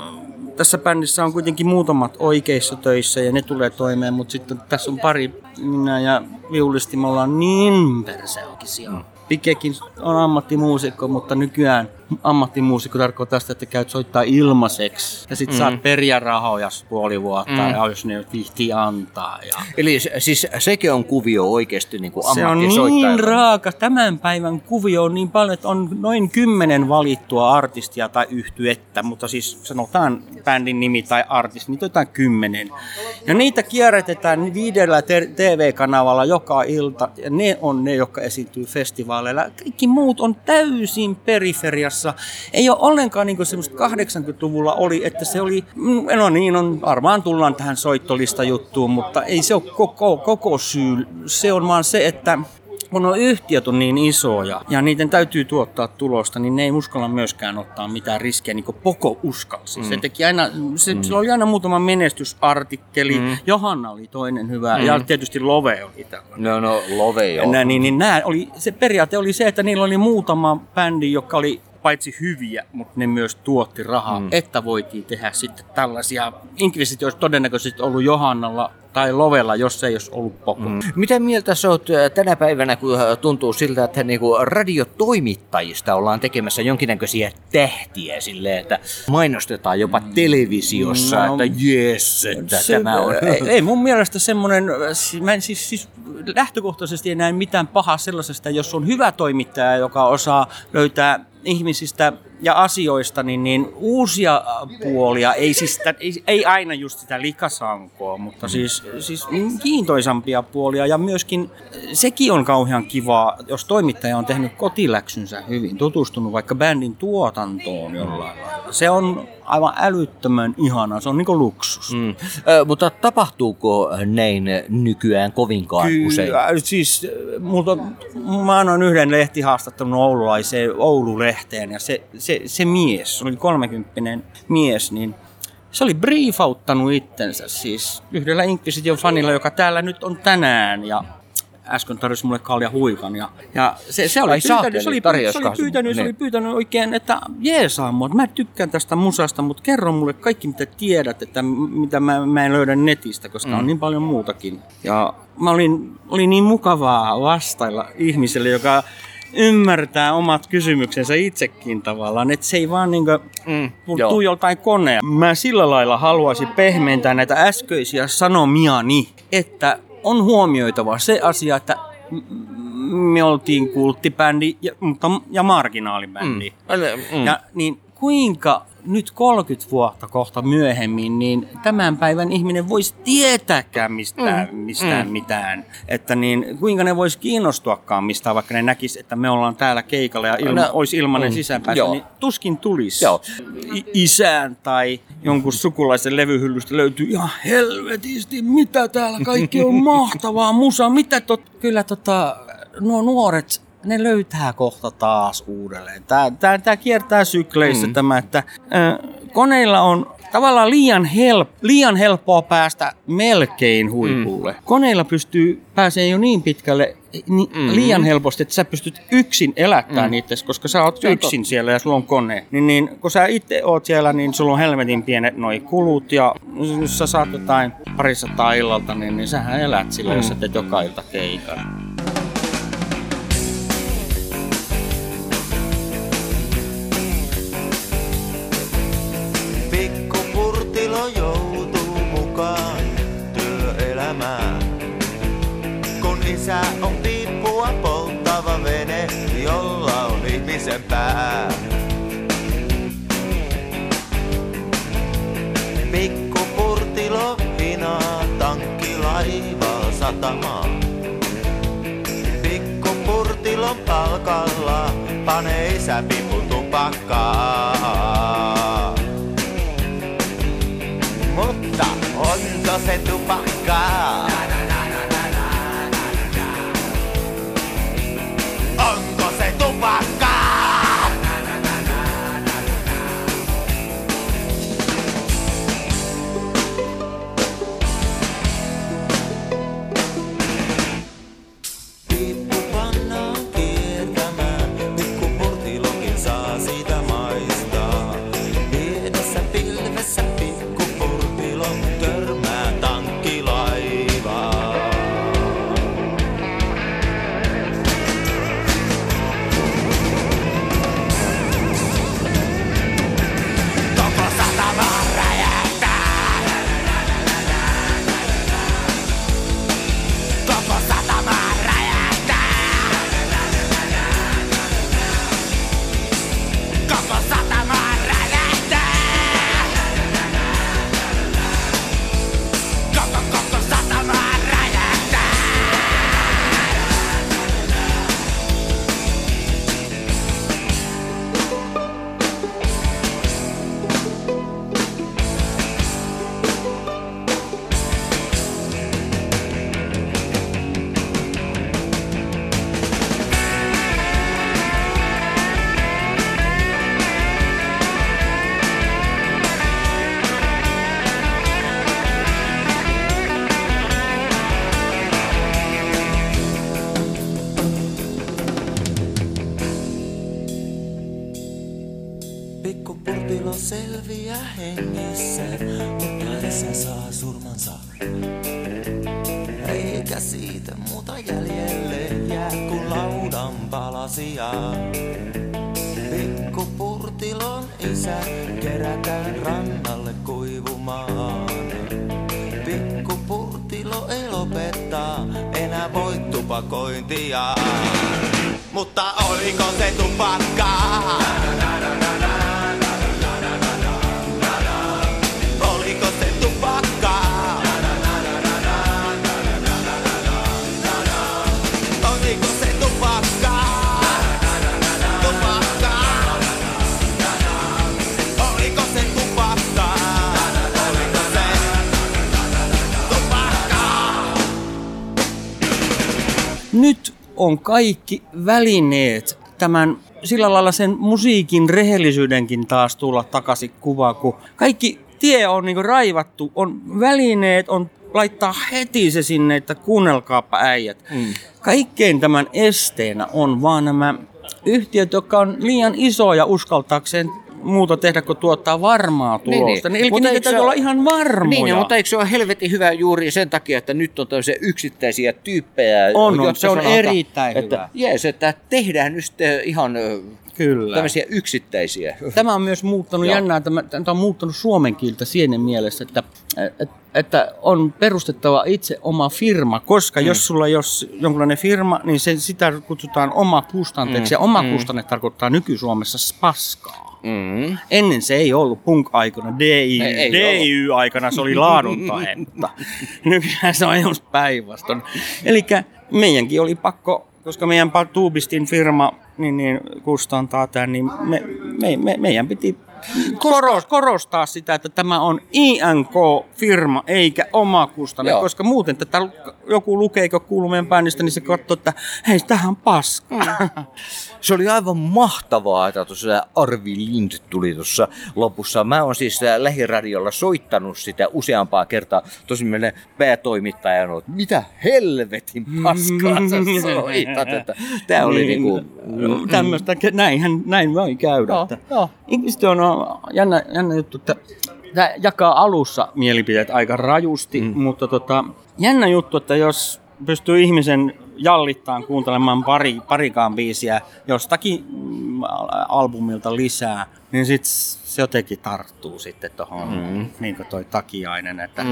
tässä bändissä on kuitenkin muutamat oikeissa töissä ja ne tulee toimeen, mutta sitten tässä on pari, minä ja viulisti, me ollaan niin perseokisia. Mm. Pikekin on ammattimuusikko, mutta nykyään ammattimuusikko tarkoittaa sitä, että käyt soittaa ilmaiseksi. Ja sit mm. saat periä rahoja puoli vuotta, mm. ja jos ne vihti antaa. Ja... Eli se- siis sekin on kuvio oikeasti niin kuin Se on niin raaka. Tämän päivän kuvio on niin paljon, että on noin kymmenen valittua artistia tai yhtyettä, mutta siis sanotaan bändin nimi tai artisti, niitä on jotain kymmenen. Ja niitä kierrätetään viidellä TV-kanavalla joka ilta, ja ne on ne, jotka esiintyy festivaaleilla. Kaikki muut on täysin periferiassa. Ei ole ollenkaan niin kuin semmoista 80-luvulla oli, että se oli, mm, no niin, on, varmaan tullaan tähän soittolista juttuun, mutta ei se ole koko, koko syy. Se on vaan se, että kun on yhtiöt on niin isoja ja niiden täytyy tuottaa tulosta, niin ne ei uskalla myöskään ottaa mitään riskejä, niin kuin Poko uskalsi. Mm. Se, teki aina, se, mm. sillä oli aina muutama menestysartikkeli. Mm. Johanna oli toinen hyvä mm. ja tietysti Love oli tällainen. No, no, Love joo. Nää, niin, niin nää oli, se periaate oli se, että niillä oli muutama bändi, joka oli paitsi hyviä, mutta ne myös tuotti rahaa, mm. että voitiin tehdä sitten tällaisia. Inquisition olisi todennäköisesti ollut Johannalla tai Lovella, jos se ei olisi ollut Poko. Mm. Mitä mieltä sä oot äh, tänä päivänä, kun äh, tuntuu siltä, että niinku radiotoimittajista ollaan tekemässä jonkinnäköisiä tähtiä silleen, että mainostetaan jopa televisiossa, No, että jes, että Se- tämä on... Ei, ei mun mielestä semmoinen, mä en siis, siis lähtökohtaisesti ei näe mitään pahaa sellaisesta, jos on hyvä toimittaja, joka osaa löytää ihmisistä ja asioista, niin, niin uusia puolia, ei, siis sitä, ei, ei aina just sitä likasankoa, mutta siis, siis kiintoisampia puolia. Ja myöskin sekin on kauhean kivaa, jos toimittaja on tehnyt kotiläksynsä hyvin, tutustunut vaikka bändin tuotantoon jollain lailla. Se on aivan älyttömän ihana, se on niin luksus. Mm. Ö, mutta tapahtuuko näin nykyään kovinkaan Kyllä, usein? siis multa, mä annoin yhden lehtihaastattelun oululaiseen Oulu-lehteen ja se, se, se mies, se oli 30 mies, niin se oli briefauttanut itsensä siis yhdellä Inquisition fanilla, joka täällä nyt on tänään ja äsken tarjosi mulle kalja huikan. Ja, ja se, se, oli Ai pyytänyt, se, oli, se, oli pyytänyt, se oli Niin. pyytänyt oikein, että jeesaa mua, mä tykkään tästä musasta, mutta kerro mulle kaikki mitä tiedät, että mitä mä, mä en löydä netistä, koska Mm. on niin paljon muutakin. Ja mä olin, oli niin mukavaa vastailla ihmiselle, joka ymmärtää omat kysymyksensä itsekin tavallaan, että se ei vaan niinku Mm, tuu joltain konea. Mä sillä lailla haluaisin pehmentää näitä äskeisiä sanomiani, että on huomioitava se asia, että me oltiin kulttibändi ja, mutta, ja marginaalibändi. Mm. Mm. Ja niin kuinka nyt 30 vuotta kohta myöhemmin, niin tämän päivän ihminen voisi tietääkään mistään, Mm. mistään Mm. mitään. Että niin, kuinka ne vois kiinnostuakaan mistään, vaikka ne näkis, että me ollaan täällä keikalla ja ilma, No, olisi ilmanen mm, sisäänpääsy, joo. niin tuskin tulisi. Joo. I- isään tai jonkun sukulaisen levyhyllystä löytyy ihan helvetisti, mitä täällä kaikki on mahtavaa musa, mitä tot... Kyllä tota, nuo nuoret, ne löytää kohta taas uudelleen. Tää, tää, tää kiertää sykleissä Mm. tämä, että äh, koneilla on tavallaan liian, help, liian helppoa päästä melkein huipulle. Mm. Koneilla pystyy pääsee jo niin pitkälle ni, Mm. liian helposti, että sä pystyt yksin elättämään Mm. mm. itse, koska sä oot yksin siellä ja sulla on kone. Niin, niin kun sä itse oot siellä, niin sulla on helvetin pienet noi kulut ja jos sä saat jotain parisataa illalta, niin, niin sähän elät sillä, mm. jos sä teet joka ilta keikan. On ihmisen pää. Pikku Purtilo hinaa tankkilaivaa satamaan. Pikku Purtilon palkalla panee isä pipun tupakkaa. Nyt on kaikki välineet tämän sillä lailla sen musiikin rehellisyydenkin taas tulla takaisin kuvaan, kun kaikki tie on niin raivattu, on välineet, on laittaa heti se sinne, että kuunnelkaapa äijät. Mm. Kaikkein tämän esteenä on vaan nämä yhtiöt, jotka on liian isoja uskaltaakseen muuta tehdä kuin tuottaa varmaa tulosta. Niin, niin. Eli Mutta niitä täytyy olla ihan varmoja. Niin, mutta eikö se ole helvetin hyvä juuri sen takia, että nyt on tämmöisiä yksittäisiä tyyppejä. On, on, se on sanotaan, erittäin että, hyvä. Jees, että tehdään nyt ihan Kyllä. tämmöisiä yksittäisiä. Tämä on myös muuttanut Joo. jännää, tämä, tämä on muuttanut suomen kieltä siinä mielessä, että, että, että on perustettava itse oma firma, koska mm. jos sulla ei ole jonkinlainen firma, niin se, sitä kutsutaan oma kustanteeksi, Mm, ja oma mm. kustanne tarkoittaa nyky-Suomessa paskaa. Mm. Ennen se ei ollut punk-aikana, DI, Ei- ei DIY-aikana se oli laaduntaetta. Nykyään se on just päinvastoin. Eli meidänkin oli pakko, koska meidän Tuubistin firma niin, niin kustantaa tämän, niin me, me, me, meidän piti koros, korostaa sitä, että tämä on INK-firma eikä oma kustanne, Joo. koska muuten tätä joku lukee, kun kuuluu meidän bändistä, niin se katsoo, että hei, tämähän on paska. Se oli aivan mahtavaa, että tuossa Arvi Lind tuli tuossa lopussa. Mä oon siis äh, lähiradiolla soittanut sitä useampaa kertaa. Tosin meidän päätoimittaja on, että mitä helvetin paskaa sä soitat. Että tää oli Niin, niinku... Tämmöistä, näinhän, näin voi käydä. Joo, että joo. Ihmiset on on jännä, jännä juttu, että tämä jakaa alussa mielipiteet aika rajusti, mm. mutta tota, jännä juttu, että jos pystyy ihmisen jallittaan kuuntelemaan pari, parikaan biisiä jostakin albumilta lisää, niin sit se jotenkin tarttuu sitten tuohon, mm. niin kuin toi takiainen. Että Mm.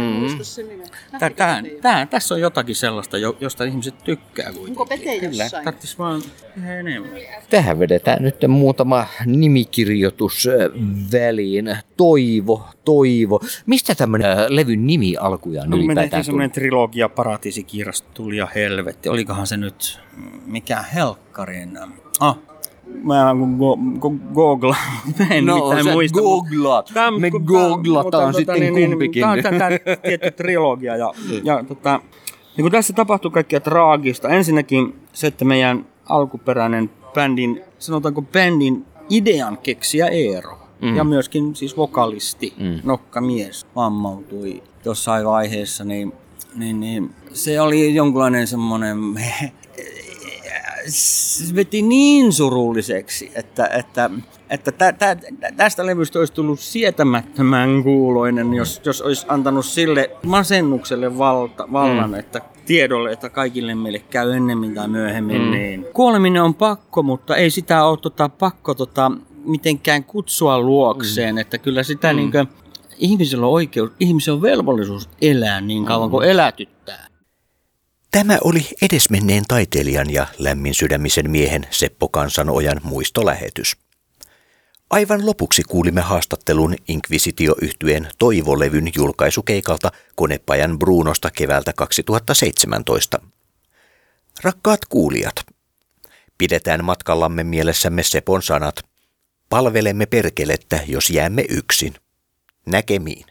tää, tää, tää, tässä on jotakin sellaista, jo- josta ihmiset tykkää kuitenkin. Onko Pete jossain? Tarvitsisi vaan tehdä enemmän. Tähän vedetään nyt muutama nimikirjoitus väliin. Toivo, toivo. Mistä tämmöinen äh, levyn nimi alkujaan No, ylipäätään tuli? semmoinen trilogia, Paratiisikirjas, Tuli ja Helvetti. Olikohan se nyt, mikä helkkarin? Ah, mä go, go, googlaan. Mä en No, mitään muista. googlaat. Tää- Me kun- googlataan mutta sitten kumpikin. Tämä on tämä tietty trilogia. Ja, ja, tota, ja kun tässä tapahtuu kaikkea traagista. Ensinnäkin se, että meidän alkuperäinen bändin, sanotaanko bändin idean keksiä Eero. Mm. Ja myöskin siis vokalisti, Mm. mm. nokkamies, vammautui jossain vaiheessa, niin, niin, niin se oli jonkunlainen semmoinen, se veti niin surulliseksi, että, että, että tä, tä, tästä levystä olisi tullut sietämättömän kuuloinen, jos, jos olisi antanut sille masennukselle valta, vallan, Mm. mm. että tiedolle, että kaikille meille käy ennemmin tai myöhemmin. Mm. Mm. Niin. Kuoleminen on pakko, mutta ei sitä ole tota, pakko tota, mitenkään kutsua luokseen, mm. että kyllä sitä Mm. mm. niin kuin, ihmisellä on oikeus, ihmisellä on velvollisuus elää niin kauan kuin elätyttää. Tämä oli edesmenneen taiteilijan ja lämmin sydämisen miehen Seppo Kansanojan muistolähetys. Aivan lopuksi kuulimme haastattelun Inquisitio-yhtyeen Toivolevyn julkaisukeikalta Konepajan Brunosta keväältä 2017. Rakkaat kuulijat, pidetään matkallamme mielessämme Sepon sanat. Palvelemme perkelettä, jos jäämme yksin. Näkemiin.